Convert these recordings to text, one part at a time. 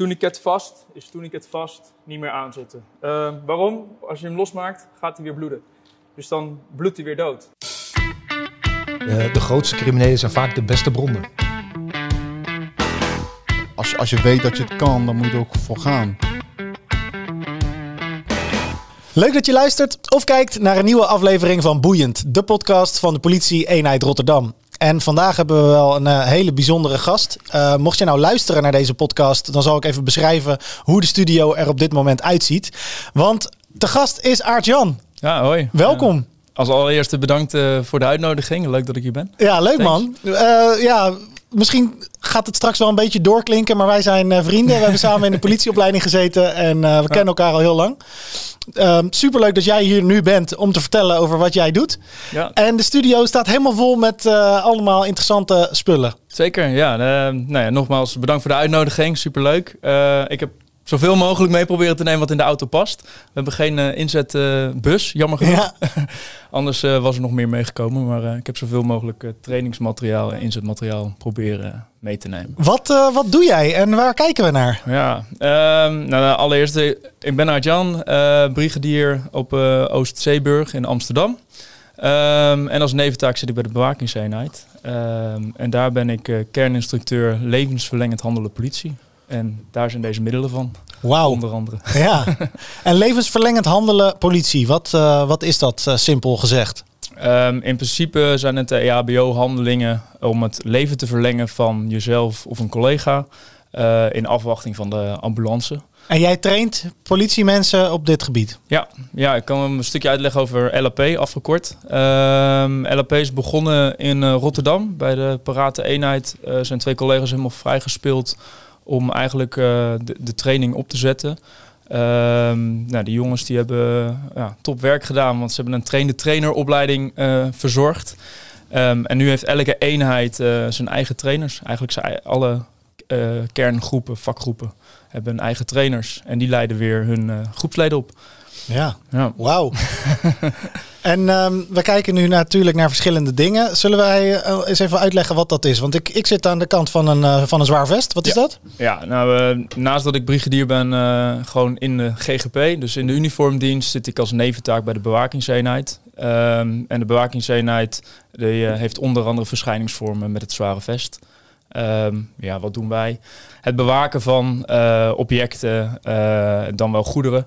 tourniquet vast, is tourniquet vast, niet meer aanzetten. Uh, waarom? Als je hem losmaakt, gaat hij weer bloeden. Dus dan bloedt hij weer dood. De, de grootste criminelen zijn vaak de beste bronnen. Als je, als je weet dat je het kan, dan moet je er ook voor gaan. Leuk dat je luistert of kijkt naar een nieuwe aflevering van Boeiend, de podcast van de politie eenheid Rotterdam. En vandaag hebben we wel een uh, hele bijzondere gast. Uh, mocht je nou luisteren naar deze podcast, dan zal ik even beschrijven hoe de studio er op dit moment uitziet. Want de gast is Aart-Jan. Ja, hoi. Welkom. Als allereerste bedankt voor de uitnodiging. Leuk dat ik hier ben. Ja, leuk Thanks. man. ja, misschien gaat het straks wel een beetje doorklinken, maar wij zijn vrienden. We hebben samen in de politieopleiding gezeten en we kennen elkaar al heel lang. Um, superleuk dat jij hier nu bent om te vertellen over wat jij doet. Ja. En de studio staat helemaal vol met uh, allemaal interessante spullen. Zeker, ja. Uh, nou ja. Nogmaals bedankt voor de uitnodiging. Superleuk. Ik heb zoveel mogelijk mee proberen te nemen wat in de auto past. We hebben geen uh, inzetbus, jammer genoeg. Ja. Anders uh, was er nog meer meegekomen. Maar ik heb zoveel mogelijk trainingsmateriaal en inzetmateriaal proberen mee te nemen. Wat, wat doe jij en waar kijken we naar? Ja, um, nou, allereerst, ik ben Arjan, brigadier op Oost-Zeeburg in Amsterdam. Um, en als neventaak zit ik bij de bewakingseenheid. Um, en daar ben ik kerninstructeur levensverlengend handelen politie. En daar zijn deze middelen van. Wauw. Onder andere. Ja. En levensverlengend handelen politie, wat, uh, wat is dat uh, simpel gezegd? Um, in principe zijn het de EHBO-handelingen om het leven te verlengen van jezelf of een collega uh, in afwachting van de ambulance. En jij traint politiemensen op dit gebied? Ja, ja ik kan een stukje uitleggen over LAP, afgekort. Um, LAP is begonnen in Rotterdam. Bij de Parate Eenheid zijn twee collega's helemaal vrijgespeeld om eigenlijk uh, de, de, training op te zetten. Um, nou, die jongens die hebben ja, top werk gedaan, want ze hebben een trainde traineropleiding uh, verzorgd. Um, en nu heeft elke eenheid uh, zijn eigen trainers. Eigenlijk zijn alle kerngroepen, vakgroepen, hebben eigen trainers. En die leiden weer hun groepsleden op. Ja, ja. wauw. en um, we kijken nu natuurlijk naar verschillende dingen. Zullen wij uh, eens even uitleggen wat dat is? Want ik, ik zit aan de kant van een, uh, van een zwaar vest. Wat is ja. dat? Ja, nou, uh, naast dat ik brigadier ben, gewoon in de GGP, dus in de uniformdienst, zit ik als neventaak bij de bewakingseenheid. Um, en de bewakingseenheid die, heeft onder andere verschijningsvormen met het zware vest. Um, ja, wat doen wij? Het bewaken van objecten, dan wel goederen.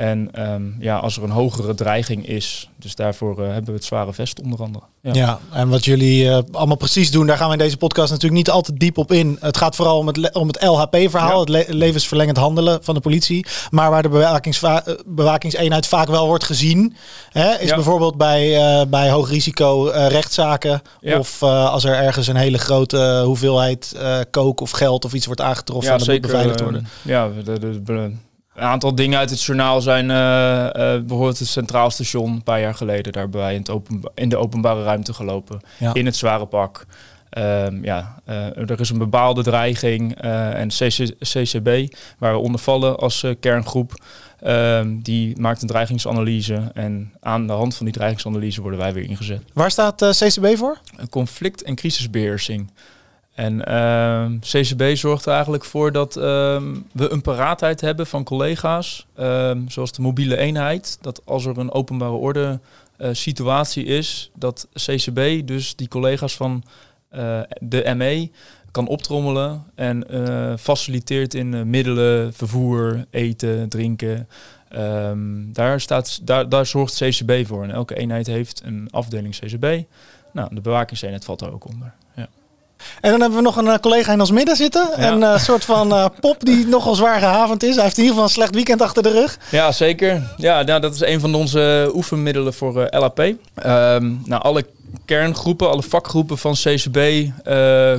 En um, ja, als er een hogere dreiging is, dus daarvoor uh, hebben we het zware vest onder andere. Ja, ja en wat jullie uh, allemaal precies doen, daar gaan we in deze podcast natuurlijk niet altijd diep op in. Het gaat vooral om het, om het LHP-verhaal, ja. het le levensverlengend handelen van de politie. Maar waar de bewakingsva bewakingseenheid vaak wel wordt gezien, hè, is ja. bijvoorbeeld bij, uh, bij hoog risico rechtszaken. Of als er ergens een hele grote hoeveelheid kook of geld of iets wordt aangetroffen ja, en dat zeker, moet beveiligd worden. ja, de, de, de een aantal dingen uit het journaal zijn uh, uh, bijvoorbeeld het Centraal Station een paar jaar geleden. Daar hebben wij in, het open, in de openbare ruimte gelopen. Ja. In het zware pak. Um, ja, uh, er is een bepaalde dreiging en CC, CCB, waar we onder vallen als kerngroep, um, die maakt een dreigingsanalyse. En aan de hand van die dreigingsanalyse worden wij weer ingezet. Waar staat CCB voor? Een conflict- en crisisbeheersing. En uh, CCB zorgt er eigenlijk voor dat uh, we een paraatheid hebben van collega's, uh, zoals de mobiele eenheid. Dat als er een openbare orde uh, situatie is, dat CCB dus die collega's van uh, de ME kan optrommelen en uh, faciliteert in middelen, vervoer, eten, drinken. Daar, staat, daar, daar zorgt CCB voor. En elke eenheid heeft een afdeling CCB. Nou, de bewakingseenheid valt daar ook onder. Ja. En dan hebben we nog een uh, collega in ons midden zitten. Ja. Een uh, soort van uh, pop die nogal zwaar gehavend is. Hij heeft in ieder geval een slecht weekend achter de rug. Ja, zeker. Ja, nou, dat is een van onze oefenmiddelen voor LAP. Um, nou, alle kerngroepen, alle vakgroepen van CCB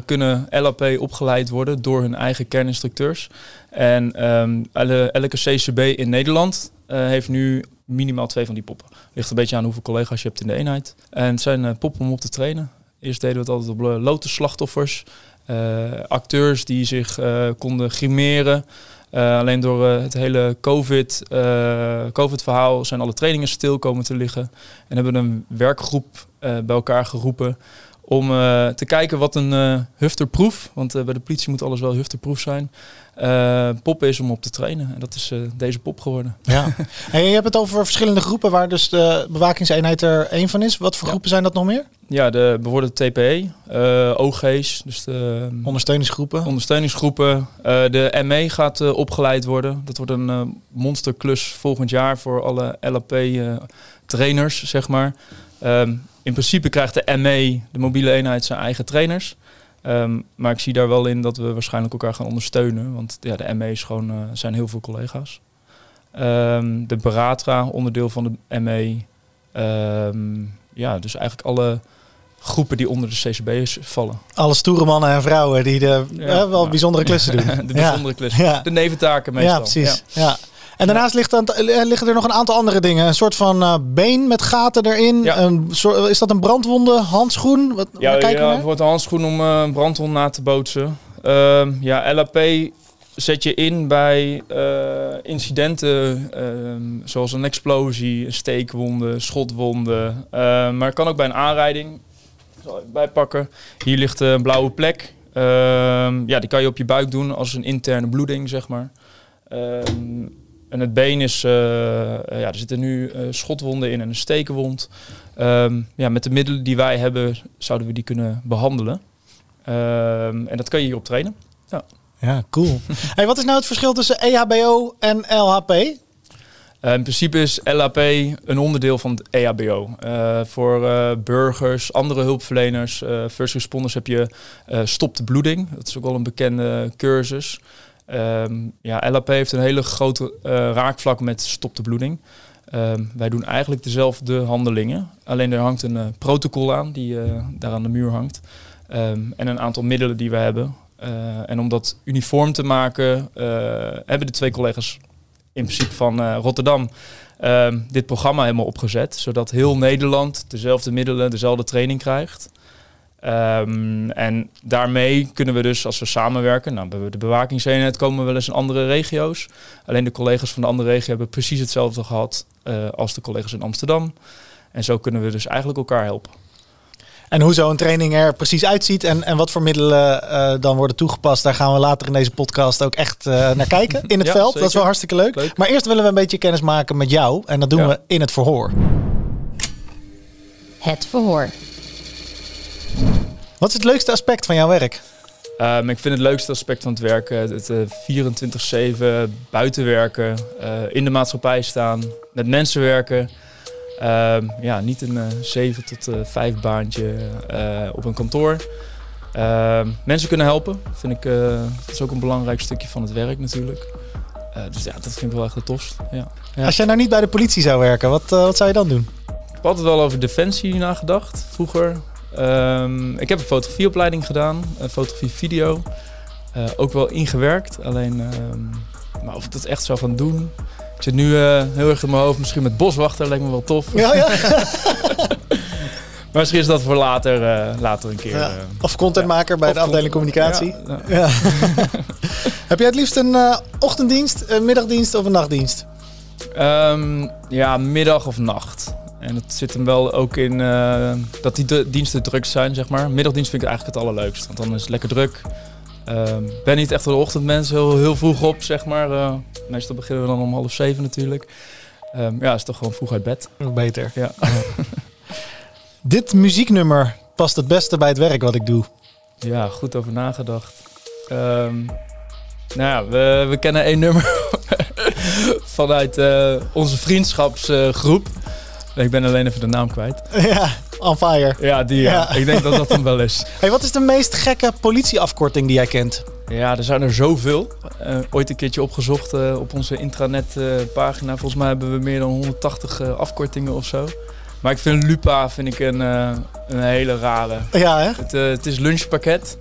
kunnen LAP opgeleid worden door hun eigen kerninstructeurs. En um, alle, elke CCB in Nederland heeft nu minimaal twee van die poppen. Ligt een beetje aan hoeveel collega's je hebt in de eenheid. En het zijn poppen om op te trainen. Eerst deden we het altijd op lotusslachtoffers. Uh, acteurs die zich uh, konden grimeren. Uh, alleen door het hele COVID, COVID-verhaal zijn alle trainingen stil komen te liggen. En hebben een werkgroep bij elkaar geroepen Om eh, te kijken wat een eh hufterproef, want eh, bij de politie moet alles wel hufterproef zijn, pop is om op te trainen. En dat is deze pop geworden. Ja. En je hebt het over verschillende groepen waar dus de bewakingseenheid er één van is. Wat voor Ja. groepen zijn dat nog meer? Ja, de behoorde TPE, OG's, dus de mm, Ondersteuningsgroepen. ondersteuningsgroepen. De ME gaat opgeleid worden. Dat wordt een monsterklus volgend jaar voor alle LAP-trainers, zeg maar. Ehm, in principe krijgt de ME, de mobiele eenheid, zijn eigen trainers. Ehm, maar ik zie daar wel in dat we waarschijnlijk elkaar gaan ondersteunen. Want ja, de ME is gewoon, eh, zijn heel veel collega's. Ehm, de Baratra, onderdeel van de ME. Ehm, ja, dus eigenlijk alle groepen die onder de CCB's vallen. Alle stoere mannen en vrouwen die de, Ja. eh, wel bijzondere klussen doen. de bijzondere. Ja. De neventaken meestal. Ja, precies. Ja. En daarnaast ligt aan- eh, liggen er nog een aantal andere dingen. Een soort van eh, been met gaten erin. Ja. Een soort, is dat een brandwonde handschoen? Wat, Ja, kijken ja het wordt een handschoen om eh, een brandwond na te bootsen. Ehm, ja, LAP zet je in bij incidenten ehm, zoals een explosie, een steekwonden, schotwonden. Ehm, maar het kan ook bij een aanrijding. Ik zal even bijpakken. Hier ligt een blauwe plek. Ja, die kan je op je buik doen als een interne bloeding, zeg maar. Ehm, en het been is, eh, eh, ja, er zitten nu eh, schotwonden in en een stekenwond. Ehm, ja, met de middelen die wij hebben, zouden we die kunnen behandelen. Ehm, en dat kan je hierop trainen. Ja, cool. hey, wat is nou het verschil tussen EHBO en LHP? In principe is LAP een onderdeel van het E EHBO. Eh, voor burgers, andere hulpverleners, first responders heb je Stop de bloeding. Dat is ook wel een bekende cursus. Ehm, ja, LAP heeft een hele grote eh, raakvlak met Stop de bloeding. Ehm, wij doen eigenlijk dezelfde handelingen. Alleen er hangt een eh, protocol aan die eh, daar aan de muur hangt. Ehm, en een aantal middelen die we hebben. En om dat uniform te maken, hebben de twee collega's in principe van Rotterdam dit programma helemaal opgezet. Zodat heel Nederland dezelfde middelen, dezelfde training krijgt. Ehm, en daarmee kunnen we dus, als we samenwerken, nou, de bewakingseenheid komen we wel eens in andere regio's. Alleen de collega's van de andere regio hebben precies hetzelfde gehad eh, als de collega's in Amsterdam. En zo kunnen we dus eigenlijk elkaar helpen. En hoe zo'n training er precies uitziet en, en wat voor middelen eh, dan worden toegepast, daar gaan we later in deze podcast ook echt eh, naar kijken. In het Ja, veld, dat is wel hartstikke leuk. Leuk. Maar eerst willen we een beetje kennis maken met jou en dat doen Ja. we in het verhoor. Het verhoor. Wat is het leukste aspect van jouw werk? Ehm, ik vind het leukste aspect van het werken het eh, 24-7 buiten werken, eh, in de maatschappij staan, met mensen werken. Ehm, ja, niet een eh 7 tot eh 5 baantje eh, op een kantoor. Ehm, mensen kunnen helpen, vind ik, eh, dat is ook een belangrijk stukje van het werk natuurlijk. Eh, dus ja, dat vind ik wel echt het tofst. Ja. Ja. Als jij nou niet bij de politie zou werken, wat, eh, wat zou je dan doen? Ik heb altijd wel over defensie nagedacht, vroeger. Ehm, ik heb een fotografieopleiding gedaan, een fotografie-video. Eh, ook wel ingewerkt, alleen... ehm, maar of ik dat echt zou gaan doen... Ik zit nu eh, heel erg in mijn hoofd, misschien met boswachter, lijkt me wel tof. Ja, ja. Maar misschien is dat voor later, eh, later een keer. Ja. Of contentmaker bij Of de afdeling communicatie. Ja. Heb jij het liefst een ochtenddienst, een middagdienst of een nachtdienst? Ehm, ja, middag of nacht. En dat zit hem wel ook in eh, dat die diensten druk zijn, zeg maar. Middagdienst vind ik eigenlijk het allerleukst, want dan is het lekker druk. Ik ben niet echt een ochtendmens, heel, heel vroeg op, zeg maar. Eh, meestal beginnen we dan om half zeven natuurlijk. Ehm, ja, is toch gewoon vroeg uit bed. Nog beter. Ja. Dit muzieknummer past het beste bij het werk wat ik doe. Ja, goed over nagedacht. Ehm, nou ja, we, we kennen één nummer vanuit eh, onze vriendschapsgroep. Ik ben alleen even de naam kwijt. ja, on fire. Ja, die ja. Ja. Ik denk dat dat hem wel is. Hey, wat is de meest gekke politieafkorting die jij kent? Ja, er zijn er zoveel. Eh, ooit een keertje opgezocht eh, op onze intranetpagina. pagina. Volgens mij hebben we meer dan 180 eh, afkortingen of zo. Maar ik vind Lupa vind ik een, eh, een hele rare. Ja, hè? Het, eh, het is lunchpakket.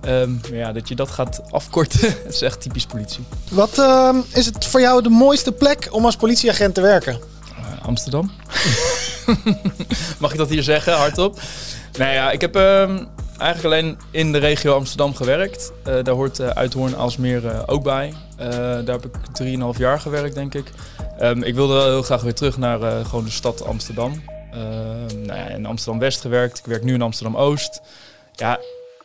Ehm, ja, dat je dat gaat afkorten, is echt typisch politie. Wat ehm, is het voor jou de mooiste plek om als politieagent te werken? Amsterdam. Mag ik dat hier zeggen, hardop? Nou ja, ik heb ehm, eigenlijk alleen in de regio Amsterdam gewerkt. Eh, daar hoort uh, Uithoorn Aalsmeer uh, ook bij. Uh, daar heb ik 3,5 jaar gewerkt, denk ik. Um, ik wilde wel heel graag weer terug naar uh, gewoon de stad Amsterdam. Ehm, nou ja, in Amsterdam-West gewerkt. Ik werk nu in Amsterdam-Oost. Ja,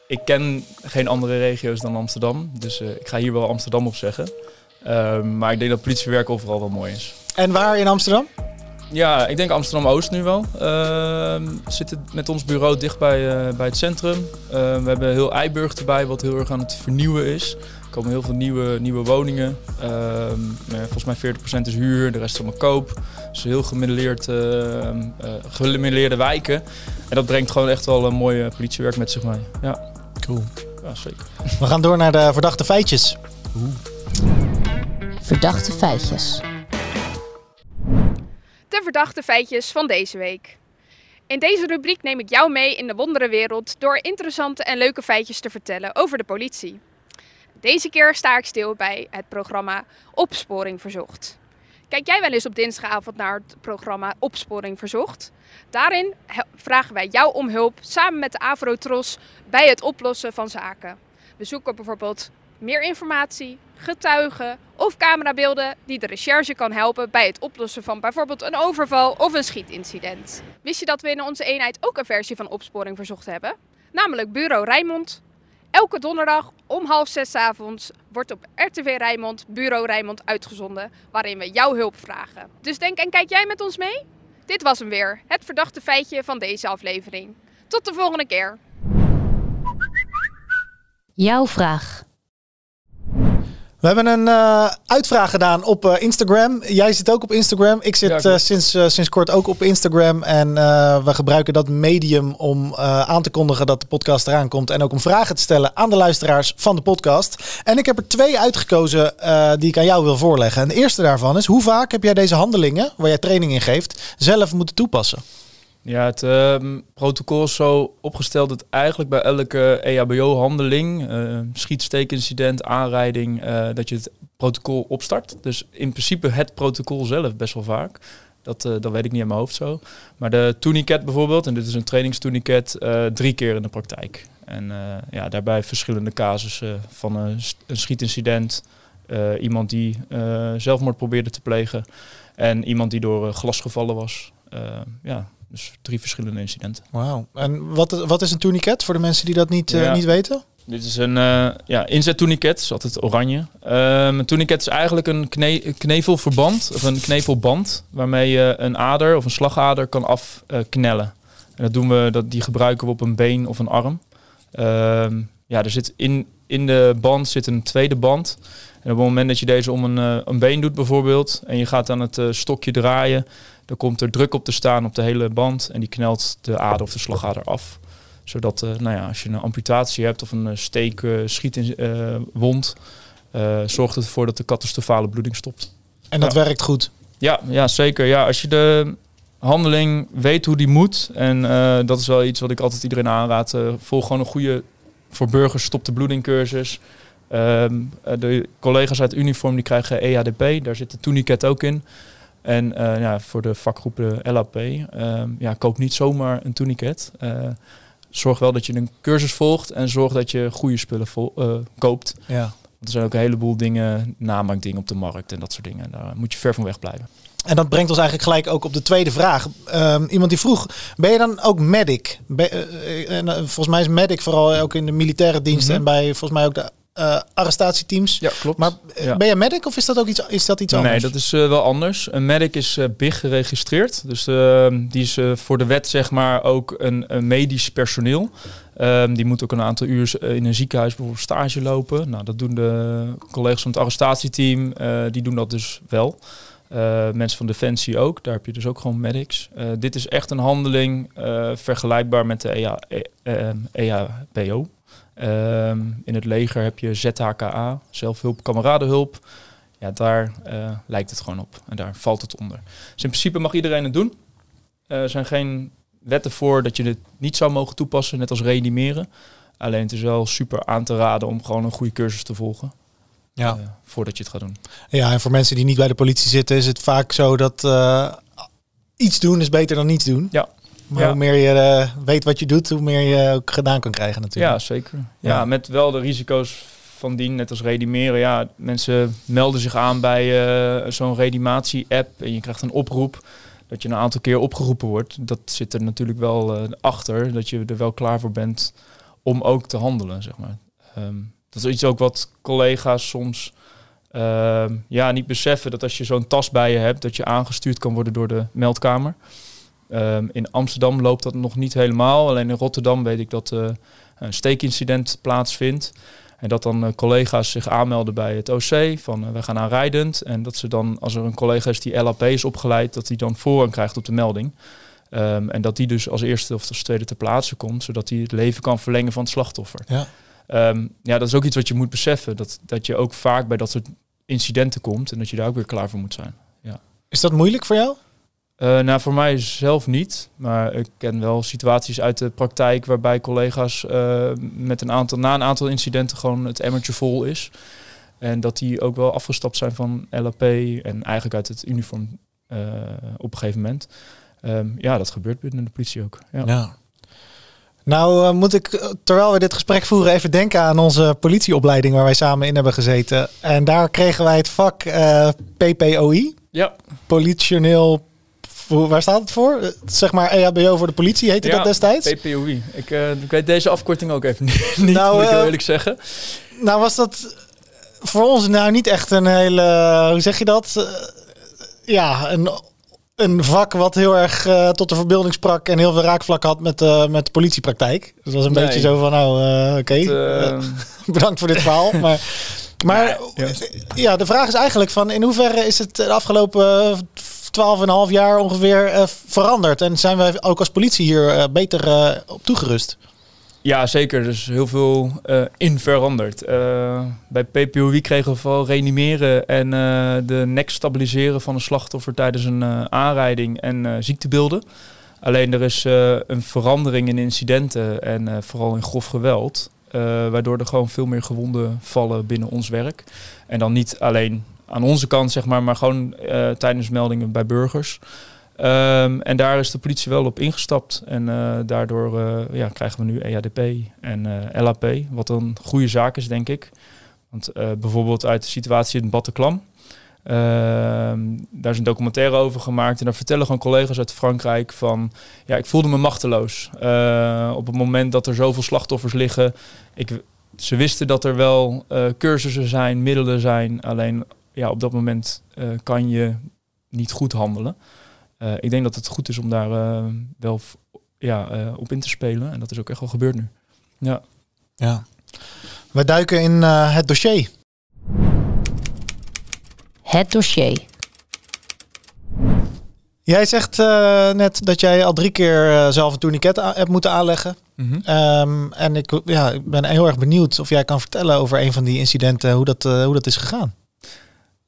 ik ken geen andere regio's dan Amsterdam. Dus eh, ik ga hier wel Amsterdam op zeggen. Ehm, maar ik denk dat politiewerk overal wel mooi is. En waar in Amsterdam? Ja, ik denk Amsterdam-Oost nu wel. Ehm, we zitten met ons bureau dicht bij, eh, bij het centrum. Ehm, we hebben heel Eiburg erbij, wat heel erg aan het vernieuwen is. Er komen heel veel nieuwe, nieuwe woningen. Ehm, nou volgens mij 40% is huur, de rest is allemaal koop. Dus heel gemiddelleerd, uh, gemiddelleerde wijken. En dat brengt gewoon echt wel een mooie politiewerk met zich mee. Ja. Cool. Ja, zeker. We gaan door naar de verdachte feitjes. Oeh. Verdachte feitjes verdachte feitjes van deze week. In deze rubriek neem ik jou mee in de wonderenwereld door interessante en leuke feitjes te vertellen over de politie. Deze keer sta ik stil bij het programma Opsporing Verzocht. Kijk jij wel eens op dinsdagavond naar het programma Opsporing Verzocht? Daarin vragen wij jou om hulp samen met de Avrotros bij het oplossen van zaken. We zoeken bijvoorbeeld meer informatie, getuigen of camerabeelden die de recherche kan helpen bij het oplossen van bijvoorbeeld een overval of een schietincident. Wist je dat we in onze eenheid ook een versie van opsporing verzocht hebben? Namelijk Bureau Rijnmond. Elke donderdag om half zes avonds wordt op RTV Rijnmond Bureau Rijnmond uitgezonden, waarin we jouw hulp vragen. Dus denk en kijk jij met ons mee? Dit was hem weer, het verdachte feitje van deze aflevering. Tot de volgende keer. Jouw vraag. We hebben een uh, uitvraag gedaan op uh, Instagram. Jij zit ook op Instagram. Ik zit ja, uh, sinds, sinds kort ook op Instagram. En we gebruiken dat medium om aan te kondigen dat de podcast eraan komt. En ook om vragen te stellen aan de luisteraars van de podcast. En ik heb er twee uitgekozen die ik aan jou wil voorleggen. En de eerste daarvan is: hoe vaak heb jij deze handelingen, waar jij training in geeft, zelf moeten toepassen? Ja, het uh, protocol is zo opgesteld dat eigenlijk bij elke EHBO-handeling, uh, schietsteekincident, aanrijding, uh, dat je het protocol opstart. Dus in principe het protocol zelf best wel vaak. Dat, uh, dat weet ik niet in mijn hoofd zo. Maar de tourniquet bijvoorbeeld, en dit is een trainingstourniquet, drie keer in de praktijk. En ja, daarbij verschillende casussen van een, een schietincident, iemand die zelfmoord probeerde te plegen en iemand die door glas gevallen was. ja, dus drie verschillende incidenten. Wauw. En wat, wat is een tourniquet voor de mensen die dat niet, uh, niet weten? Dit is een uh, ja, inzet tourniquet, is altijd oranje. Um, een tourniquet is eigenlijk een kne knevelverband of een knevelband waarmee je een ader of een slagader kan afknellen. en dat doen we, dat, die gebruiken we op een been of een arm. Um, ja, er zit in, in de band zit een tweede band. En op het moment dat je deze om een, uh, een been doet bijvoorbeeld en je gaat aan het stokje draaien, dan komt er druk op te staan op de hele band en die knelt de ader of de slagader af. Zodat, uh, nou ja, als je een amputatie hebt of een uh, steek, uh, schiet in wond, zorgt het ervoor dat de catastrofale bloeding stopt. En dat werkt goed? Ja, ja, zeker. Ja, als je de handeling weet hoe die moet, en dat is wel iets wat ik altijd iedereen aanraad, volg gewoon een goede voor burgers stop de bloeding cursus. Ehm, de collega's uit uniform die krijgen EHDP, daar zit de tourniquet ook in. En uh, ja, voor de vakgroepen LAP, uh, ehm, ja, koop niet zomaar een tourniquet. Uh, zorg wel dat je een cursus volgt en zorg dat je goede spullen eh, koopt. Ja. Want er zijn ook een heleboel dingen, namaakdingen op de markt en dat soort dingen. Daar moet je ver van weg blijven. En dat brengt ons eigenlijk gelijk ook op de tweede vraag. Um, iemand die vroeg, ben je dan ook medic? En, volgens mij is medic vooral ook in de militaire diensten mm -hmm. en bij volgens mij ook de uh, arrestatieteams. Ja, klopt. Maar eh, ben je medic of is dat ook iets, is dat iets anders? Nee, dat is uh, wel anders. Een medic is uh, BIG geregistreerd. Dus ehm, die is voor de wet zeg maar ook een, een medisch personeel. Um, die moet ook een aantal uur in een ziekenhuis bijvoorbeeld stage lopen. Nou, dat doen de collega's van het arrestatieteam. die doen dat dus wel. mensen van Defensie ook. Daar heb je dus ook gewoon medics. dit is echt een handeling vergelijkbaar met de EA, e, EHBO. Um, in het leger heb je ZHKA, zelfhulp, kameradenhulp. Ja, daar uh, lijkt het gewoon op. En daar valt het onder. Dus in principe mag iedereen het doen. Uh, er zijn geen wetten voor dat je het niet zou mogen toepassen, net als reanimeren. Alleen het is wel super aan te raden om gewoon een goede cursus te volgen. Ja. Uh, voordat je het gaat doen. Ja, en voor mensen die niet bij de politie zitten, is het vaak zo dat iets doen is beter dan niets doen. Ja, maar hoe meer je uh, weet wat je doet, hoe meer je ook gedaan kan krijgen natuurlijk. Ja, zeker. Ja, ja met wel de risico's van dien, net als redimeren. Ja, mensen melden zich aan bij uh, zo'n redimatie-app en je krijgt een oproep. dat je een aantal keer opgeroepen wordt, dat zit er natuurlijk wel eh, achter. Dat je er wel klaar voor bent om ook te handelen, zeg maar. Ehm, dat is iets ook wat collega's soms ehm, ja, niet beseffen. Dat als je zo'n tas bij je hebt, dat je aangestuurd kan worden door de meldkamer. Ehm, in Amsterdam loopt dat nog niet helemaal. Alleen in Rotterdam weet ik dat eh, een steekincident plaatsvindt. En dat dan eh, collega's zich aanmelden bij het OC van uh, we gaan aanrijdend. En dat ze dan, als er een collega is die LAP is opgeleid, dat hij dan voorrang krijgt op de melding. Ehm, en dat die dus als eerste of als tweede ter plaatse komt, zodat hij het leven kan verlengen van het slachtoffer. Ja. Ehm, ja, dat is ook iets wat je moet beseffen. Dat, dat je ook vaak bij dat soort incidenten komt en dat je daar ook weer klaar voor moet zijn. Ja. Is dat moeilijk voor jou? Uh, nou, voor mij zelf niet. Maar ik ken wel situaties uit de praktijk waarbij collega's uh, met een aantal, na een aantal incidenten gewoon het emmertje vol is. En dat die ook wel afgestapt zijn van LAP en eigenlijk uit het uniform uh, op een gegeven moment. Um, ja, dat gebeurt binnen de politie ook. Ja. ja. Nou moet ik, terwijl we dit gesprek voeren, even denken aan onze politieopleiding waar wij samen in hebben gezeten. En daar kregen wij het vak PPOI. Ja. Politioneel waar staat het voor? Zeg maar EHBO voor de politie, heette ja, dat destijds? PPOI. Ik, uh, ik weet deze afkorting ook even niet, nou, moet ik eerlijk zeggen. Nou was dat voor ons nou niet echt een hele, hoe zeg je dat? Ja, een, een vak wat heel erg uh, tot de verbeelding sprak en heel veel raakvlak had met, uh, met de politiepraktijk. Dus dat was een nee. beetje zo van, nou oké, okay, bedankt voor dit verhaal. maar maar ja, ja, de vraag is eigenlijk van in hoeverre is het de afgelopen 12,5 jaar ongeveer uh, veranderd. En zijn wij ook als politie hier uh, beter uh, op toegerust? Ja, zeker. Er is heel veel in veranderd. bij PPOI kregen we vooral reanimeren en de nek stabiliseren van een slachtoffer tijdens een aanrijding en ziektebeelden. Alleen er is een verandering in incidenten en vooral in grof geweld. waardoor er gewoon veel meer gewonden vallen binnen ons werk. En dan niet alleen aan onze kant, zeg maar, maar gewoon uh, tijdens meldingen bij burgers. Um, en daar is de politie wel op ingestapt. En uh, daardoor uh, ja, krijgen we nu EADP en LAP, wat een goede zaak is, denk ik. Want bijvoorbeeld uit de situatie in Bataclan. Ehm, daar is een documentaire over gemaakt. En daar vertellen gewoon collega's uit Frankrijk van... Ja, ik voelde me machteloos. op het moment dat er zoveel slachtoffers liggen... Ik, ze wisten dat er wel cursussen zijn, middelen zijn. Alleen ja, op dat moment uh, kan je niet goed handelen. Uh, ik denk dat het goed is om daar uh, wel ja, op in te spelen. En dat is ook echt wel gebeurd nu. Ja. ja. We duiken in het dossier. Het dossier. Jij zegt net dat jij al drie keer zelf een tourniquet hebt moeten aanleggen. Mm -hmm. um, en ik, ja, ik ben heel erg benieuwd of jij kan vertellen over een van die incidenten, hoe dat, hoe dat is gegaan.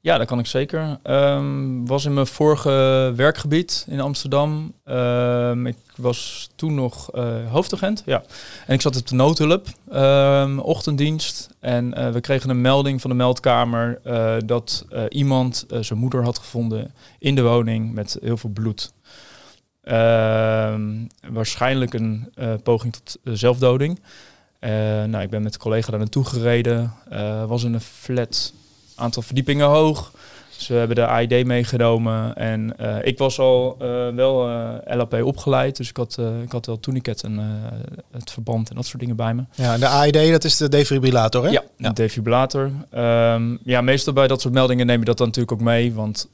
Ja, dat kan ik zeker. Um, was in mijn vorige werkgebied in Amsterdam. Um, ik was toen nog uh, hoofdagent. Ja. En ik zat op de noodhulp, um, ochtenddienst. En uh, we kregen een melding van de meldkamer uh, dat iemand zijn moeder had gevonden in de woning met heel veel bloed. waarschijnlijk een poging tot zelfdoding. nou, ik ben met een collega daar naartoe gereden. was in een flat aantal verdiepingen hoog. Ze hebben de AID meegenomen en uh, ik was al uh, wel uh, LAP opgeleid, dus ik had, ik had wel tourniquet en het verband en dat soort dingen bij me. Ja, de AID dat is de defibrillator hè? Ja, de defibrillator. Um, ja, meestal bij dat soort meldingen neem je dat dan natuurlijk ook mee, want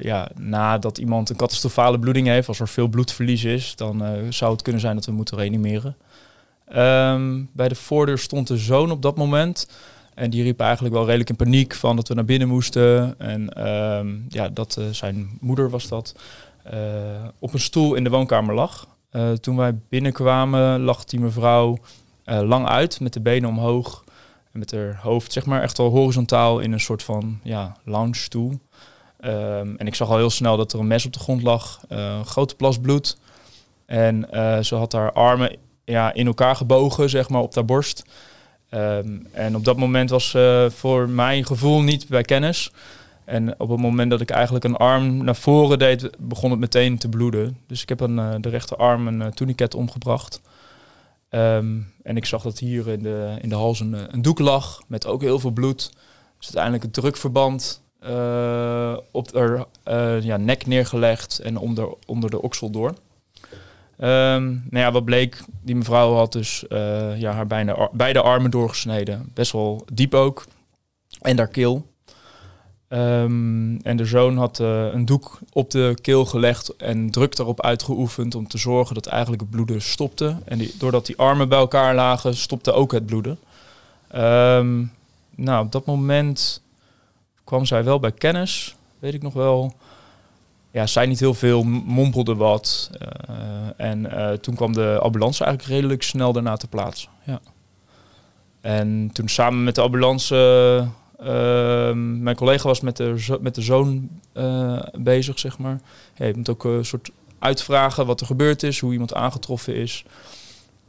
ja, nadat iemand een catastrofale bloeding heeft, als er veel bloedverlies is, dan zou het kunnen zijn dat we moeten reanimeren. Um, bij de voordeur stond de zoon op dat moment. En die riep eigenlijk wel redelijk in paniek van dat we naar binnen moesten. En um, ja, dat uh, zijn moeder was dat. Uh, op een stoel in de woonkamer lag. Uh, toen wij binnenkwamen lag die mevrouw lang uit met de benen omhoog. En met haar hoofd zeg maar echt al horizontaal in een soort van ja, lounge stoel. Um, en ik zag al heel snel dat er een mes op de grond lag. een grote plas bloed. En ze had haar armen ja, in elkaar gebogen zeg maar op haar borst. Um, en op dat moment was uh, voor mijn gevoel niet bij kennis. En op het moment dat ik eigenlijk een arm naar voren deed, begon het meteen te bloeden. Dus ik heb aan uh, de rechterarm een uh, tourniquet omgebracht. Um, en ik zag dat hier in de, in de hals een, een, doek lag met ook heel veel bloed. Dus uiteindelijk een drukverband eh, op haar eh, ja, nek neergelegd en onder, onder de oksel door. Ehm, nou ja, wat bleek, die mevrouw had dus eh, ja, haar bijna beide armen doorgesneden. Best wel diep ook. En haar keel. Ehm, en de zoon had eh, een doek op de keel gelegd en druk daarop uitgeoefend om te zorgen dat eigenlijk het bloeden stopte. En die, doordat die armen bij elkaar lagen, stopte ook het bloeden. Ehm, nou, op dat moment kwam zij wel bij kennis, weet ik nog wel. Ja, zei niet heel veel, mompelde wat. eh, en eh, toen kwam de ambulance eigenlijk redelijk snel daarna te plaatsen. Ja. En toen samen met de ambulance, ehm, mijn collega was met de, met de zoon eh, bezig, zeg maar. Je moet ook een soort uitvragen wat er gebeurd is, hoe iemand aangetroffen is.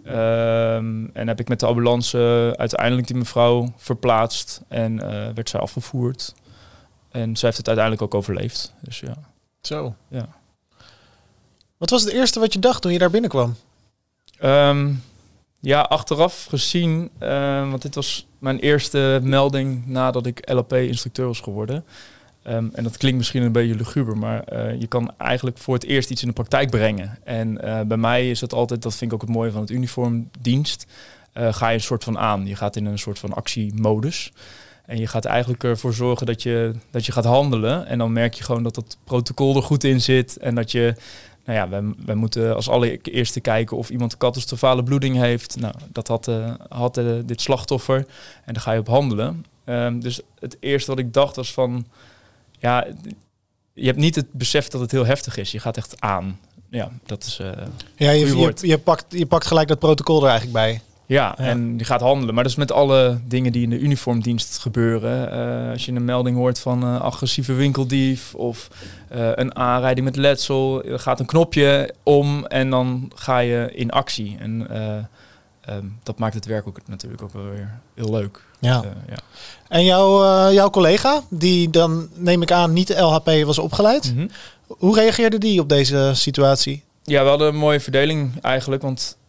Ehm, en heb ik met de ambulance uiteindelijk die mevrouw verplaatst en eh, werd zij afgevoerd. En zij heeft het uiteindelijk ook overleefd. Dus ja. Zo. Ja. Wat was het eerste wat je dacht toen je daar binnenkwam? Ehm, ja, achteraf gezien, eh, want dit was mijn eerste melding nadat ik LLP-instructeur was geworden. Ehm, en dat klinkt misschien een beetje luguber, maar eh, je kan eigenlijk voor het eerst iets in de praktijk brengen. En eh, bij mij is het altijd, dat vind ik ook het mooie van het uniformdienst, eh, ga je een soort van aan. Je gaat in een soort van actiemodus. En je gaat eigenlijk ervoor zorgen dat je, dat je gaat handelen. En dan merk je gewoon dat het protocol er goed in zit. En dat je, nou ja, wij, wij moeten als allereerste kijken of iemand catastrofale bloeding heeft. Nou, dat had, eh, had eh, dit slachtoffer. En daar ga je op handelen. Ehm, dus het eerste wat ik dacht was van, ja, je hebt niet het besef dat het heel heftig is. Je gaat echt aan. Ja, dat is. eh, Ja, je, je, je, pakt, je pakt gelijk dat protocol er eigenlijk bij. Ja, Ja. en die gaat handelen. Maar dat is met alle dingen die in de uniformdienst gebeuren. Eh, als je een melding hoort van een agressieve winkeldief of eh, een aanrijding met letsel, er gaat een knopje om en dan ga je in actie. En eh, ehm, dat maakt het werk ook natuurlijk ook wel weer heel leuk. Ja. Eh, ja. En jouw, eh, jouw collega, die dan neem ik aan niet de LHP was opgeleid. Mhm. Hoe reageerde die op deze situatie? Ja, we hadden een mooie verdeling eigenlijk, want eh,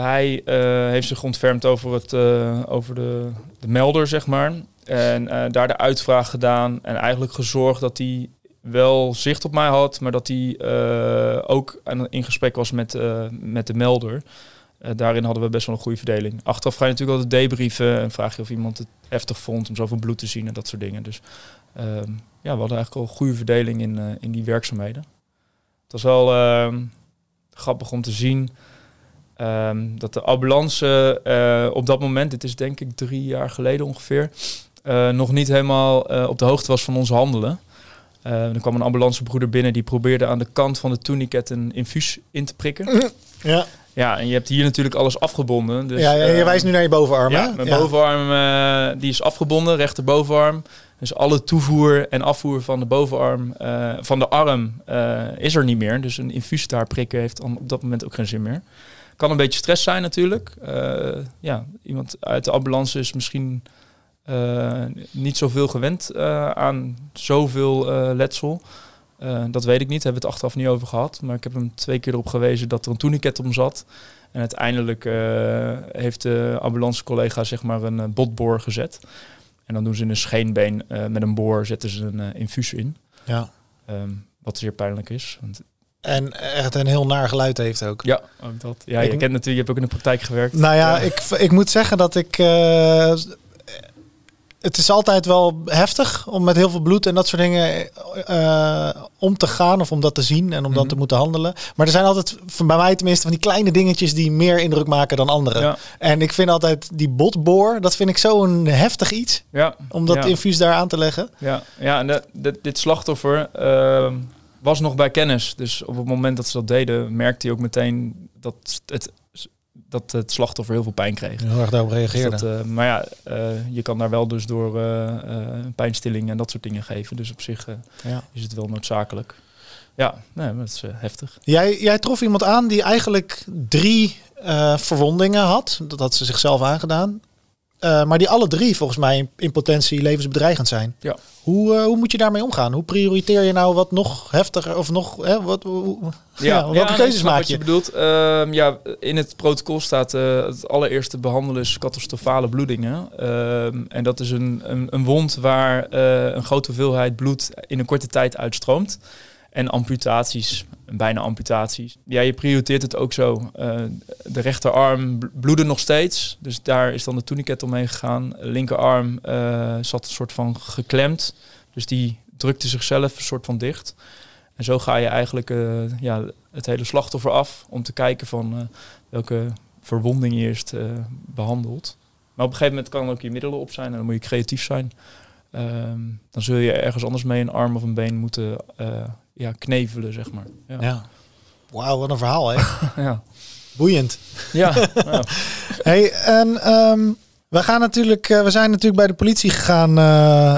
hij eh, heeft zich ontfermd over, het, eh, over de, de melder, zeg maar. En eh, daar de uitvraag gedaan en eigenlijk gezorgd dat hij wel zicht op mij had, maar dat hij eh, ook in gesprek was met, eh, met de melder. Eh, daarin hadden we best wel een goede verdeling. Achteraf ga je natuurlijk altijd debriefen en vraag je of iemand het heftig vond om zoveel bloed te zien en dat soort dingen. Dus ehm, ja, we hadden eigenlijk al een goede verdeling in, eh, in die werkzaamheden. Het was wel ehm, grappig om te zien ehm, dat de ambulance eh, op dat moment, dit is denk ik drie jaar geleden ongeveer, eh, nog niet helemaal eh, op de hoogte was van onze handelen. Er kwam een ambulancebroeder binnen die probeerde aan de kant van de tourniquet een infuus in te prikken. Ja, Ja, en je hebt hier natuurlijk alles afgebonden. Dus, ja, je eh, wijst nu naar je bovenarm, ja, hè? mijn Ja. bovenarm die is afgebonden, rechterbovenarm. Dus alle toevoer en afvoer van de bovenarm, van de arm, is er niet meer. Dus een infuus daar prikken heeft dan op dat moment ook geen zin meer. Kan een beetje stress zijn natuurlijk. Eh, ja, iemand uit de ambulance is misschien eh, niet zoveel gewend eh, aan zoveel letsel. Dat weet ik niet, hebben we het achteraf niet over gehad. Maar ik heb hem twee keer erop gewezen dat er een tourniquet om zat. En uiteindelijk heeft de ambulancecollega zeg maar een botboor gezet. En dan doen ze in een scheenbeen met een boor zetten ze een infuus in. Ja. Ehm, wat zeer pijnlijk is. Want, En echt een heel naar geluid heeft ook. ja, ook dat. Ja, Ik- je kent natuurlijk, je hebt ook in de praktijk gewerkt. Nou ja, ik, ik moet zeggen dat ik. eh, het is altijd wel heftig om met heel veel bloed en dat soort dingen eh, om te gaan of om dat te zien en om dat Mhm. te moeten handelen. Maar er zijn altijd, van- bij mij tenminste, van die kleine dingetjes die meer indruk maken dan andere. Ja, En ik vind altijd die botboor, dat vind ik zo'n heftig iets ja, om dat ja. infuus daar aan te leggen. Ja, ja en dit- dit slachtoffer ehm, was nog bij kennis. Dus op het moment dat ze dat deden, merkte hij ook meteen dat het, dat het slachtoffer heel veel pijn kreeg. Heel erg daarop Dus reageerde. dat, eh, maar ja, eh, je kan daar wel dus door eh, pijnstilling en dat soort dingen geven. Dus op zich Ja. is het wel noodzakelijk. Ja, nee, dat is heftig. Jij, jij trof iemand aan die eigenlijk drie verwondingen had. Dat had ze zichzelf aangedaan. Eh, maar die alle drie volgens mij in, in potentie levensbedreigend zijn. Ja. Hoe, eh, hoe moet je daarmee omgaan? Hoe prioriteer je nou wat nog heftiger of nog, hè, wat, hoe- ja, welke keuzes maak wat je? je bedoelt. Ehm, ja, in het protocol staat eh, het allereerste behandelen is catastrofale bloedingen. Ehm, en dat is een, een, een wond waar een grote hoeveelheid bloed in een korte tijd uitstroomt. En amputaties, bijna amputaties. Ja, je prioriteert het ook zo. Eh, de rechterarm bl- bloedde nog steeds. Dus daar is dan de tourniquet omheen gegaan. De linkerarm eh, zat een soort van geklemd. Dus die drukte zichzelf een soort van dicht. En zo ga je eigenlijk eh, ja, het hele slachtoffer af om te kijken van welke verwonding je eerst eh, behandelt. Maar op een gegeven moment kan ook je middelen op zijn en dan moet je creatief zijn. Ehm, dan zul je ergens anders mee een arm of een been moeten ja, knevelen, zeg maar. Ja. Ja. Wauw, wat een verhaal hè. ja. Boeiend. ja. ja. Hey, en ehm, we gaan natuurlijk, eh, we zijn natuurlijk bij de politie gegaan. eh,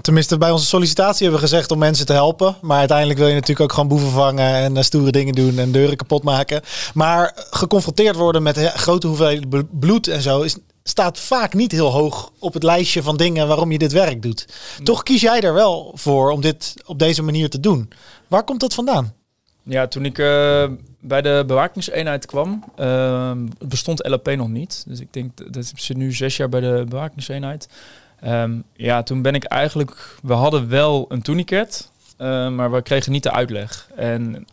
tenminste, bij onze sollicitatie hebben we gezegd om mensen te helpen. Maar uiteindelijk wil je natuurlijk ook gewoon boeven vangen en eh, stoere dingen doen en deuren kapot maken. Maar geconfronteerd worden met grote hoeveelheden bl- bloed en zo is, staat vaak niet heel hoog op het lijstje van dingen waarom je dit werk doet. Toch kies jij er wel voor om dit op deze manier te doen. Waar komt dat vandaan? Ja, toen ik eh, bij de bewakingseenheid kwam, eh, bestond LAP nog niet. Dus ik denk dat zit nu zes jaar bij de bewakingseenheid. Ehm, ja, toen ben ik eigenlijk, we hadden wel een tourniquet, eh, maar we kregen niet de uitleg. En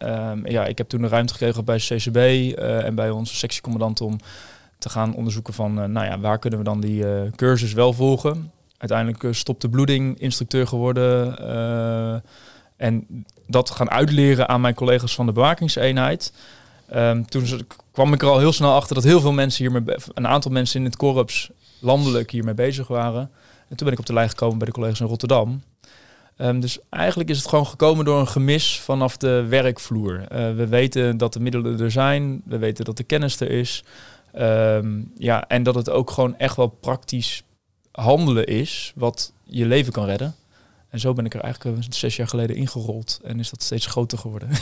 ja, ik heb toen de ruimte gekregen bij CCB eh, en bij onze sectiecommandant om te gaan onderzoeken van, eh, nou ja, waar kunnen we dan die eh, cursus wel volgen. Uiteindelijk uh, stop de bloeding instructeur geworden. eh, en dat gaan uitleren aan mijn collega's van de bewakingseenheid. Ehm, toen kwam ik er al heel snel achter dat heel veel mensen hiermee, een aantal mensen in het korps landelijk hiermee bezig waren. En toen ben ik op de lijn gekomen bij de collega's in Rotterdam. Ehm, dus eigenlijk is het gewoon gekomen door een gemis vanaf de werkvloer. Eh, we weten dat de middelen er zijn, we weten dat de kennis er is. Ehm, ja, en dat het ook gewoon echt wel praktisch handelen is wat je leven kan redden. En zo ben ik er eigenlijk eh, zes jaar geleden ingerold en is dat steeds groter geworden.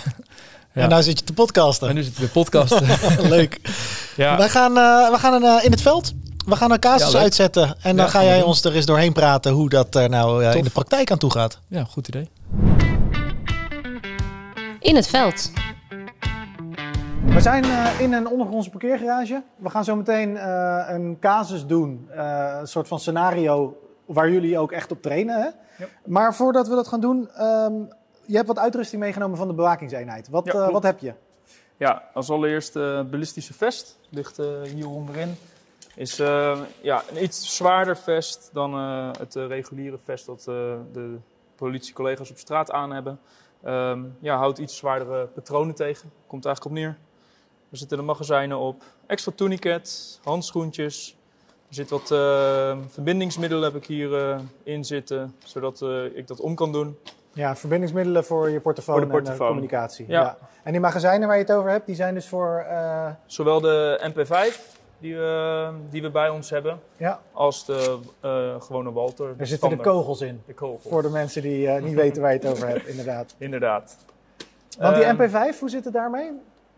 Ja. En nou zit je te podcasten. En nu zit de podcast. Leuk. ja. Wij gaan, eh, we gaan eh, in het veld. We gaan een casus Ja, uitzetten. En dan ga jij doen. ons er eens doorheen praten hoe dat er nou eh, in de praktijk aan toe gaat. ja, goed idee. In het veld. We zijn eh, in een ondergrondse parkeergarage. We gaan zo meteen eh, een casus doen. eh, een soort van scenario waar jullie ook echt op trainen. Hè? Ja. Maar voordat we dat gaan doen, ehm, je hebt wat uitrusting meegenomen van de bewakingseenheid. Wat, Ja, wat heb je? Ja, als allereerst uh, ballistische vest. Ligt hier onderin. Is ja, een iets zwaarder vest dan het reguliere vest dat de politiecollega's op straat aan hebben. Ehm, ja, houdt iets zwaardere patronen tegen. Komt eigenlijk op neer. Er zitten de magazijnen op. Extra tourniquet, handschoentjes. Er zit wat eh, verbindingsmiddelen heb ik hier eh, in zitten, zodat eh, ik dat om kan doen. Ja, verbindingsmiddelen voor je portofoon, Voor de portofoon. en communicatie. Ja. En die magazijnen waar je het over hebt, die zijn dus voor... eh, Zowel de MP5 die we, die we bij ons hebben, ja, als de eh, gewone Walter. er zitten de kogels in. De kogel. Voor de mensen die niet weten waar je het over hebt, inderdaad. Inderdaad. Want die Ehm, MP5, hoe zit het daarmee?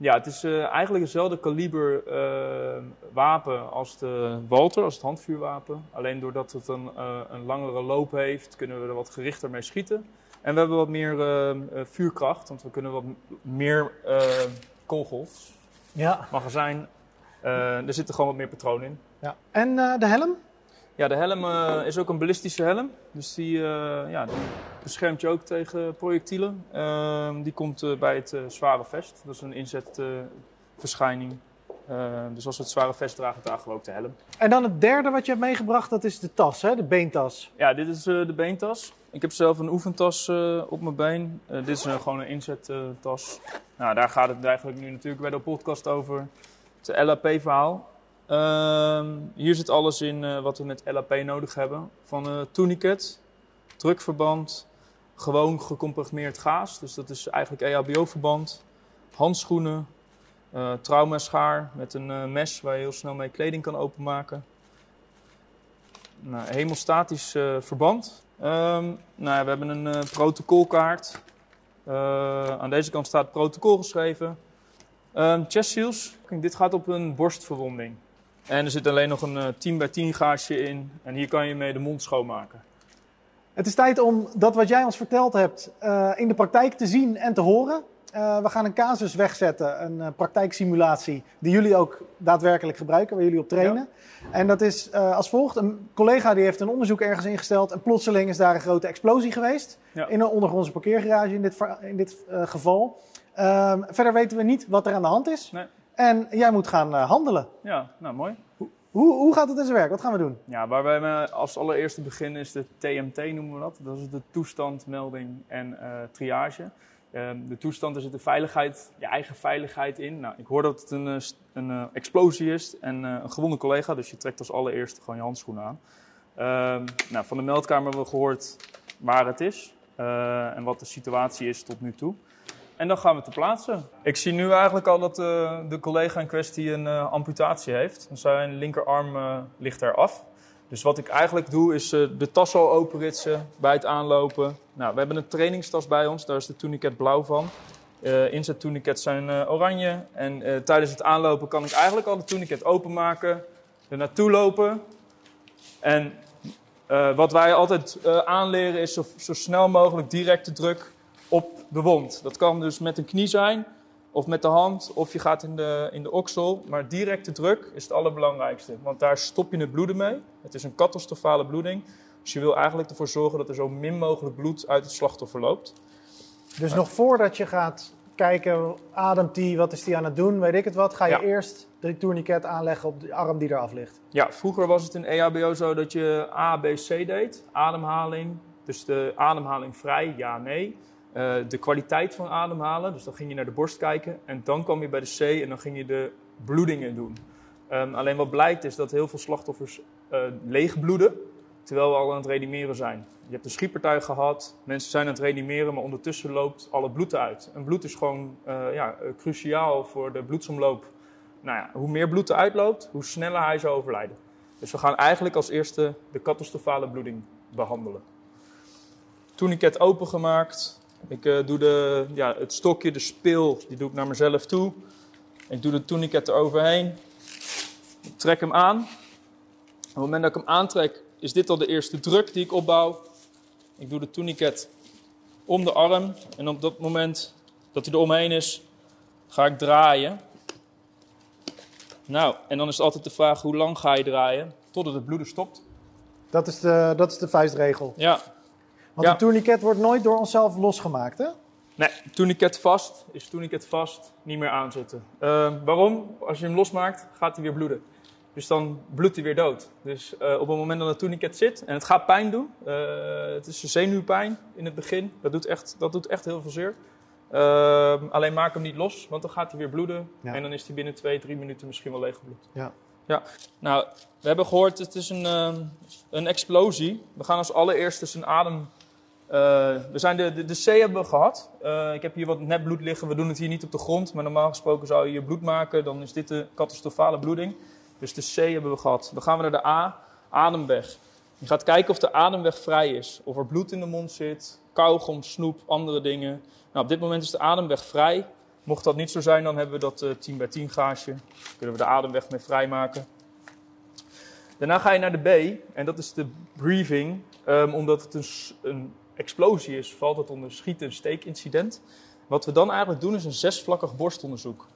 Ja, het is eh, eigenlijk hetzelfde kaliber eh, wapen als de Walter, als het handvuurwapen. Alleen doordat het een, eh, een langere loop heeft, kunnen we er wat gerichter mee schieten. En we hebben wat meer vuurkracht, want we kunnen wat meer kogels, Ja. magazijn. er zitten gewoon wat meer patronen in. ja. En de helm? Ja, de helm eh, is ook een ballistische helm. Dus die, eh, ja, die beschermt je ook tegen projectielen. Ehm, die komt eh, bij het zware vest. Dat is een inzetverschijning. dus als we het zware vest dragen, dragen we ook de helm. En dan het derde wat je hebt meegebracht, dat is de tas, hè? de beentas. Ja, dit is de beentas. Ik heb zelf een oefentas op mijn been. Dit is gewoon een inzettas. nou, daar gaat het eigenlijk nu natuurlijk bij de podcast over. Het LAP-verhaal. Ehm, hier zit alles in eh, wat we met LAP nodig hebben. Van eh tourniquet, drukverband, gewoon gecomprimeerd gaas. Dus dat is eigenlijk EHBO-verband. Handschoenen, eh traumaschaar met een mes waar je heel snel mee kleding kan openmaken. Nou, hemostatisch verband. Ehm, nou, ja, we hebben een protocolkaart. Aan deze kant staat protocol geschreven. Ehm chest seals. Dit gaat op een borstverwonding. En er zit alleen nog een eh, 10 bij 10 gaasje in. En hier kan je mee de mond schoonmaken. Het is tijd om dat wat jij ons verteld hebt eh, in de praktijk te zien en te horen. Eh, we gaan een casus wegzetten, een eh, praktijksimulatie, die jullie ook daadwerkelijk gebruiken, waar jullie op trainen. En dat is eh, als volgt. Een collega die heeft een onderzoek ergens ingesteld en plotseling is daar een grote explosie geweest. Ja. In een ondergrondse parkeergarage in dit, in dit eh, geval. Ehm, verder weten we niet wat er aan de hand is. Nee. En jij moet gaan eh, handelen. Ja, nou mooi. Hoe, hoe gaat het in zijn werk? Wat gaan we doen? Ja, waar wij als allereerste beginnen is de TMT noemen we dat. Dat is de toestand, melding en eh, triage. Ehm, de toestand, er zit de veiligheid, je eigen veiligheid in. Nou, ik hoor dat het een, eh, een explosie is en een gewonde collega, dus je trekt als allereerste gewoon je handschoenen aan. Ehm, nou, van de meldkamer hebben we gehoord waar het is en wat de situatie is tot nu toe. En dan gaan we te plaatsen. Ik zie nu eigenlijk al dat eh, de collega in kwestie een eh, amputatie heeft. Zijn linkerarm eh, ligt eraf. Dus wat ik eigenlijk doe is de tas al openritsen bij het aanlopen. Nou, we hebben een trainingstas bij ons, daar is de tourniquet blauw van. Inzet zijn oranje. En tijdens het aanlopen kan ik eigenlijk al de tourniquet openmaken, er naartoe lopen. En wat wij altijd aanleren is zo, zo snel mogelijk directe druk op de wond. Dat kan dus met een knie zijn, of met de hand, of je gaat in de, in de oksel. Maar directe druk is het allerbelangrijkste, want daar stop je het bloeden mee. Het is een catastrofale bloeding. Dus je wil eigenlijk ervoor zorgen dat er zo min mogelijk bloed uit het slachtoffer loopt. Dus nog voordat je gaat kijken, ademt die, wat is die aan het doen, weet ik het wat, ga je Ja. eerst de tourniquet aanleggen op de arm die eraf ligt. Ja, vroeger was het in EHBO zo dat je A, B, C deed. Ademhaling, dus de ademhaling vrij, ja, nee. Eh, de kwaliteit van ademhalen, dus dan ging je naar de borst kijken. En dan kwam je bij de C en dan ging je de bloedingen doen. Ehm, alleen wat blijkt is dat heel veel slachtoffers eh leeg bloeden, terwijl we al aan het reanimeren zijn. Je hebt een schietpartij gehad, mensen zijn aan het reanimeren, maar ondertussen loopt al het bloed eruit. En bloed is gewoon eh, ja, cruciaal voor de bloedsomloop nou ja, hoe meer bloed eruit loopt, hoe sneller hij zou overlijden. Dus we gaan eigenlijk als eerste de catastrofale bloeding behandelen. Tourniquet opengemaakt. Ik eh, doe de, ja, het stokje, de spil, die doe ik naar mezelf toe. Ik doe de tourniquet eroverheen. Ik trek hem aan. Op het moment dat ik hem aantrek, is dit al de eerste druk die ik opbouw. Ik doe de tourniquet om de arm. En op dat moment dat hij er omheen is, ga ik draaien. Nou, en dan is het altijd de vraag hoe lang ga je draaien totdat het bloeden stopt. Dat is de, dat is de vuistregel. Ja, Want Ja. de tourniquet wordt nooit door onszelf losgemaakt, hè? nee, tourniquet vast is tourniquet vast, niet meer aanzetten. Ehm, waarom? Als je hem losmaakt, gaat hij weer bloeden. Dus dan bloedt hij weer dood. Dus eh, op het moment dat het tourniquet zit, en het gaat pijn doen, eh, het is een zenuwpijn in het begin, dat doet echt, dat doet echt heel veel zeer. Ehm, alleen maak hem niet los, want dan gaat hij weer bloeden. Ja. En dan is hij binnen twee, drie minuten misschien wel leeggebloed. Ja. Ja, nou, we hebben gehoord, het is een, ehm, een explosie. We gaan als allereerste zijn adem... eh, we zijn de, de, C hebben we gehad. Eh, ik heb hier wat nepbloed liggen. We doen het hier niet op de grond. Maar normaal gesproken zou je hier bloed maken. Dan is dit de catastrofale bloeding. Dus de C hebben we gehad. Dan gaan we naar de A, ademweg. Je gaat kijken of de ademweg vrij is. Of er bloed in de mond zit, kauwgom, snoep, andere dingen. Nou, op dit moment is de ademweg vrij. Mocht dat niet zo zijn, dan hebben we dat eh 10 bij 10 gaasje. Kunnen we de ademweg mee vrijmaken. Daarna ga je naar de B, en dat is de breathing. Ehm, omdat het een, een explosie is, valt het onder schiet- en steekincident. Wat we dan eigenlijk doen, is een zesvlakkig borstonderzoek.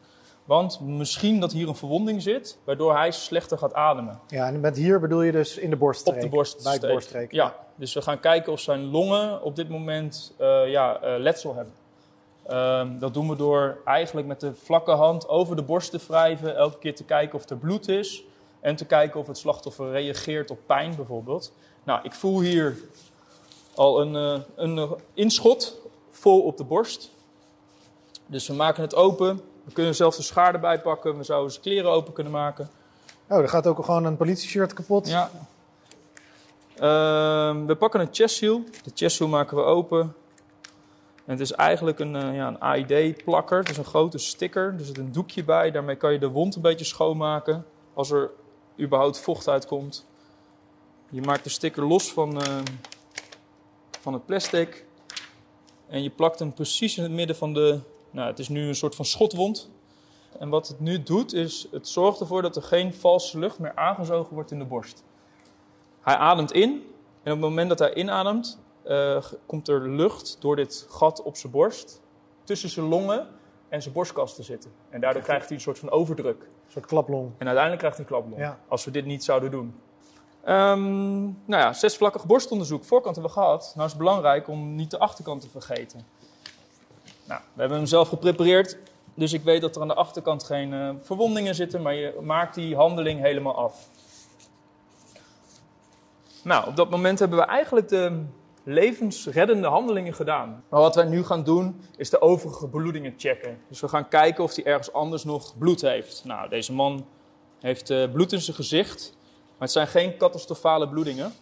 Want misschien dat hier een verwonding zit, waardoor hij slechter gaat ademen. Ja, en met hier bedoel je dus in de borststreek. Op de borststreek. Bij de borststreek. Ja, dus we gaan kijken of zijn longen op dit moment eh, ja, eh, letsel hebben. Ehm, dat doen we door eigenlijk met de vlakke hand over de borst te wrijven. Elke keer te kijken of er bloed is. En te kijken of het slachtoffer reageert op pijn bijvoorbeeld. Nou, ik voel hier al een, eh, een eh, inschot vol op de borst. Dus we maken het open. We kunnen zelfs de schaar erbij pakken. We zouden zijn kleren open kunnen maken. Oh, er gaat ook gewoon een politieshirt kapot. Ja. Ehm, we pakken een chest seal. De chest seal maken we open. En het is eigenlijk een, eh, ja, een AID-plakker. Het is een grote sticker. Er zit een doekje bij. Daarmee kan je de wond een beetje schoonmaken. Als er überhaupt vocht uitkomt. Je maakt de sticker los van, ehm, van het plastic. En je plakt hem precies in het midden van de... Nou, het is nu een soort van schotwond. En wat het nu doet, is het zorgt ervoor dat er geen valse lucht meer aangezogen wordt in de borst. Hij ademt in en op het moment dat hij inademt, eh, komt er lucht door dit gat op zijn borst tussen zijn longen en zijn borstkas te zitten. En daardoor krijgt hij een soort van overdruk. Een soort klaplong. En uiteindelijk krijgt hij een klaplong. Ja. Als we dit niet zouden doen. Ehm, nou ja, zesvlakkig borstonderzoek. Voorkant hebben we gehad. Nou is het belangrijk om niet de achterkant te vergeten. Nou, we hebben hem zelf geprepareerd. Dus ik weet dat er aan de achterkant geen eh, verwondingen zitten. Maar je maakt die handeling helemaal af. Nou, op dat moment hebben we eigenlijk de levensreddende handelingen gedaan. Maar wat wij nu gaan doen, is de overige bloedingen checken. Dus we gaan kijken of hij ergens anders nog bloed heeft. Nou, deze man heeft eh, bloed in zijn gezicht, het zijn geen catastrofale bloedingen.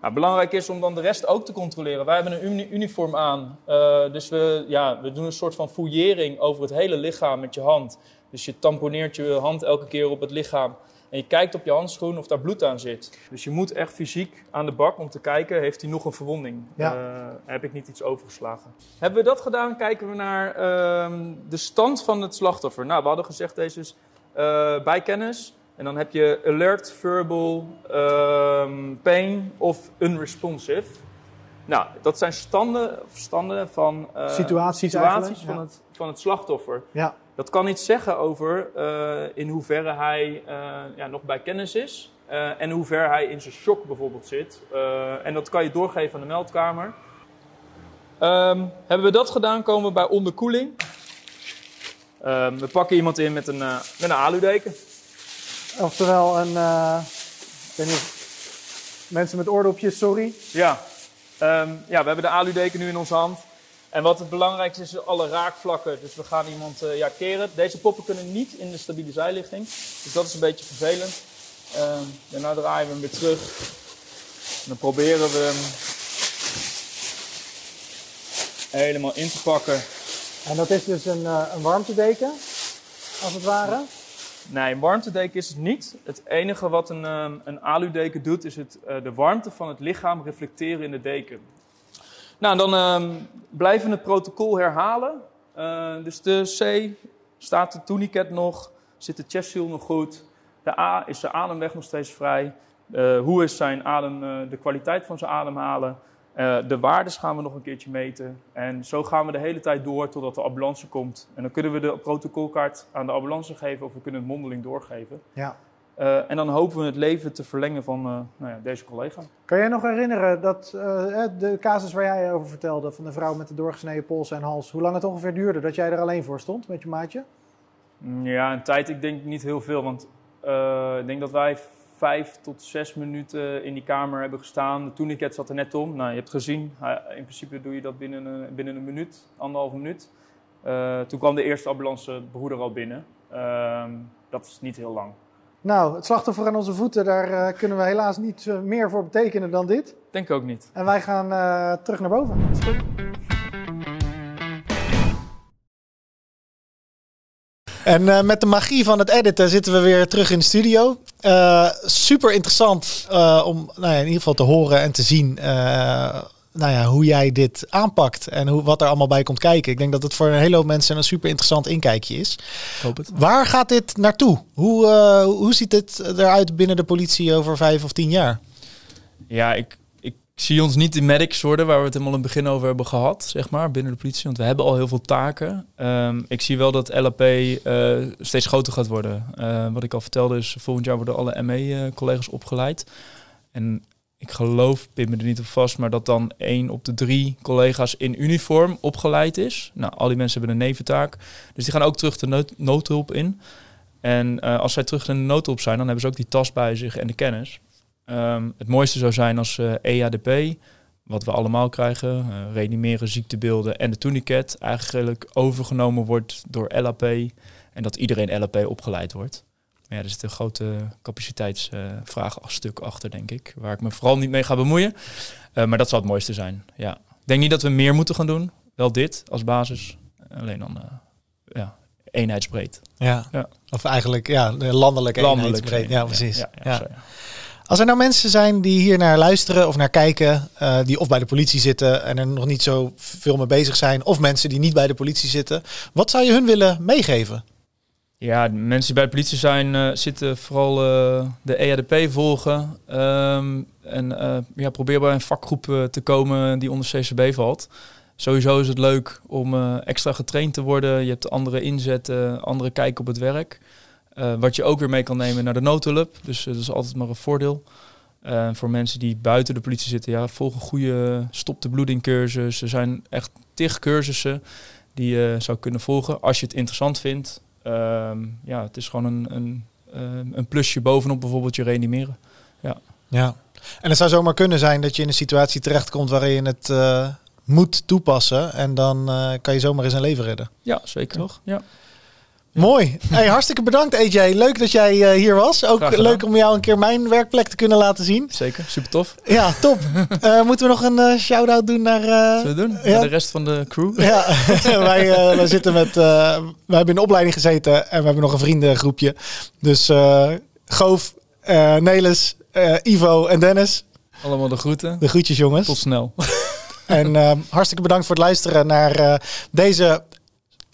Nou, belangrijk is om dan de rest ook te controleren. Wij hebben een uni- uniform aan, eh, dus we, ja, we doen een soort van fouillering over het hele lichaam met je hand. Dus je tamponeert je hand elke keer op het lichaam. En je kijkt op je handschoen of daar bloed aan zit. Dus je moet echt fysiek aan de bak om te kijken, heeft hij nog een verwonding? Ja. Eh, heb ik niet iets overgeslagen? Hebben we dat gedaan, kijken we naar ehm, de stand van het slachtoffer. Nou, we hadden gezegd, deze is eh, bij kennis. En dan heb je alert, verbal, ehm, pain of unresponsive. Nou, dat zijn standen, standen van eh, Situaties situaties van, ja. het, van het slachtoffer. Ja. Dat kan iets zeggen over eh, in hoeverre hij eh, ja, nog bij kennis is. en hoe ver hij in zijn shock bijvoorbeeld zit. En dat kan je doorgeven aan de meldkamer. Ehm, hebben we dat gedaan, komen we bij onderkoeling. Ehm, we pakken iemand in met een, met een aludeken. Oftewel een... eh, ik weet niet, mensen met oordopjes, sorry. Ja. Ehm, ja, we hebben de aludeken nu in onze hand. En wat het belangrijkste is, is alle raakvlakken. Dus we gaan iemand eh, ja, keren. Deze poppen kunnen niet in de stabiele zijligging. Dus dat is een beetje vervelend. Ehm, daarna draaien we hem weer terug. En dan proberen we hem helemaal in te pakken. En dat is dus een, eh, een warmtedeken, als het ware. Nee, een warmtedeken is het niet. Het enige wat een, ehm, een aludeken doet, is het, eh, de warmte van het lichaam reflecteren in de deken. Nou, dan ehm, blijven we het protocol herhalen. Eh, dus de C staat de tourniquet nog, zit de chest nog goed. De A is zijn ademweg nog steeds vrij. Eh, hoe is zijn adem, de kwaliteit van zijn ademhalen? Eh, de waardes gaan we nog een keertje meten. En zo gaan we de hele tijd door totdat de ambulance komt. En dan kunnen we de protocolkaart aan de ambulance geven of we kunnen het mondeling doorgeven. Ja. Eh, en dan hopen we het leven te verlengen van eh, nou ja, deze collega. Kan jij nog herinneren dat de casus waar jij over vertelde, van de vrouw met de doorgesneden pols en hals, hoe lang het ongeveer duurde dat jij er alleen voor stond met je maatje? Mm, Ja, een tijd, ik denk niet heel veel. Want ik denk dat wij vijf tot zes minuten in die kamer hebben gestaan. De tourniquet zat er net om. Nou, je hebt gezien, in principe doe je dat binnen een, binnen een minuut, anderhalve minuut. Eh, toen kwam de eerste ambulancebroeder al binnen. Ehm, dat is niet heel lang. Nou, het slachtoffer aan onze voeten, daar eh, kunnen we helaas niet eh, meer voor betekenen dan dit. Denk ook niet. En wij gaan terug naar boven. En eh, met de magie van het editen zitten we weer terug in de studio. Eh, super interessant eh, om nou ja, in ieder geval te horen en te zien eh, nou ja, hoe jij dit aanpakt en hoe, wat er allemaal bij komt kijken. Ik denk dat het voor een hele hoop mensen een super interessant inkijkje is. Ik hoop het. Waar gaat dit naartoe? Hoe, eh, hoe ziet het eruit binnen de politie over vijf of tien jaar? Ja, ik, ik zie ons niet de medics worden waar we het helemaal in het begin over hebben gehad, zeg maar, binnen de politie. Want we hebben al heel veel taken. Ehm, ik zie wel dat LAP eh, steeds groter gaat worden. Eh, wat ik al vertelde is, volgend jaar worden alle ME-collega's opgeleid. En ik geloof, pin me er niet op vast, maar dat dan één op de drie collega's in uniform opgeleid is. Nou, al die mensen hebben een neventaak. Dus die gaan ook terug de nood- noodhulp in. En eh, als zij terug in de noodhulp zijn, dan hebben ze ook die tas bij zich en de kennis. Ehm, het mooiste zou zijn als eh, EADP, wat we allemaal krijgen, eh, reanimeren, ziektebeelden en de tourniquet, eigenlijk overgenomen wordt door LAP en dat iedereen LAP opgeleid wordt. Maar ja, er zit een grote capaciteitsvraagstuk achter, denk ik, waar ik me vooral niet mee ga bemoeien. Eh, maar dat zou het mooiste zijn, ja. Ik denk niet dat we meer moeten gaan doen, wel dit als basis, alleen dan, eh, ja, eenheidsbreed. Ja. Ja. Of eigenlijk ja, de landelijke eenheidsbreed. Ja, precies. Ja. Als er nou mensen zijn die hier naar luisteren of naar kijken, eh, die of bij de politie zitten en er nog niet zo veel mee bezig zijn, of mensen die niet bij de politie zitten, wat zou je hun willen meegeven? Ja, mensen die bij de politie zijn, eh, zitten vooral eh, de EADP volgen. Ehm, en ja, probeer bij een vakgroep te komen die onder CCB valt. Sowieso is het leuk om extra getraind te worden. Je hebt andere inzetten, andere kijk op het werk. Eh, wat je ook weer mee kan nemen naar de noodhulp. Dus eh, dat is altijd maar een voordeel. Eh, voor mensen die buiten de politie zitten, ja, volg een goede stop de bloeding cursus. Er zijn echt tig cursussen die je zou kunnen volgen als je het interessant vindt. Ehm, ja, het is gewoon een, een, ehm, een plusje bovenop bijvoorbeeld je reanimeren. Ja. En het zou zomaar kunnen zijn dat je in een situatie terechtkomt waarin je het moet toepassen. En dan kan je zomaar eens een leven redden. Ja, zeker. Toch? Ja. Mooi. Hey, hartstikke bedankt AJ. Leuk dat jij eh, hier was. Ook leuk om jou een keer mijn werkplek te kunnen laten zien. Zeker, super tof. Ja, top. Eh, moeten we nog een eh, shout-out doen naar... we doen? ja. Naar de rest van de crew? Ja, wij, wij zitten met. wij hebben in de opleiding gezeten en we hebben nog een vriendengroepje. Dus Goof, Nelis, Ivo en Dennis. Allemaal de groeten. De groetjes, jongens. Tot snel. En hartstikke bedankt voor het luisteren naar deze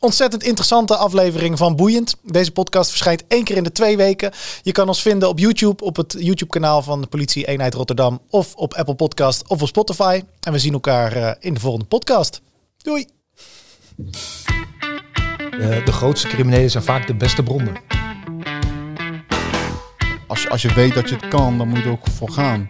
ontzettend interessante aflevering van Boeiend. Deze podcast verschijnt één keer in de twee weken. Je kan ons vinden op YouTube, op het YouTube-kanaal van de Politie Eenheid Rotterdam, of op Apple Podcast of op Spotify. En we zien elkaar eh, in de volgende podcast. Doei! De, de grootste criminelen zijn vaak de beste bronnen. Als, je- als je weet dat je het kan, dan moet je er ook voor gaan.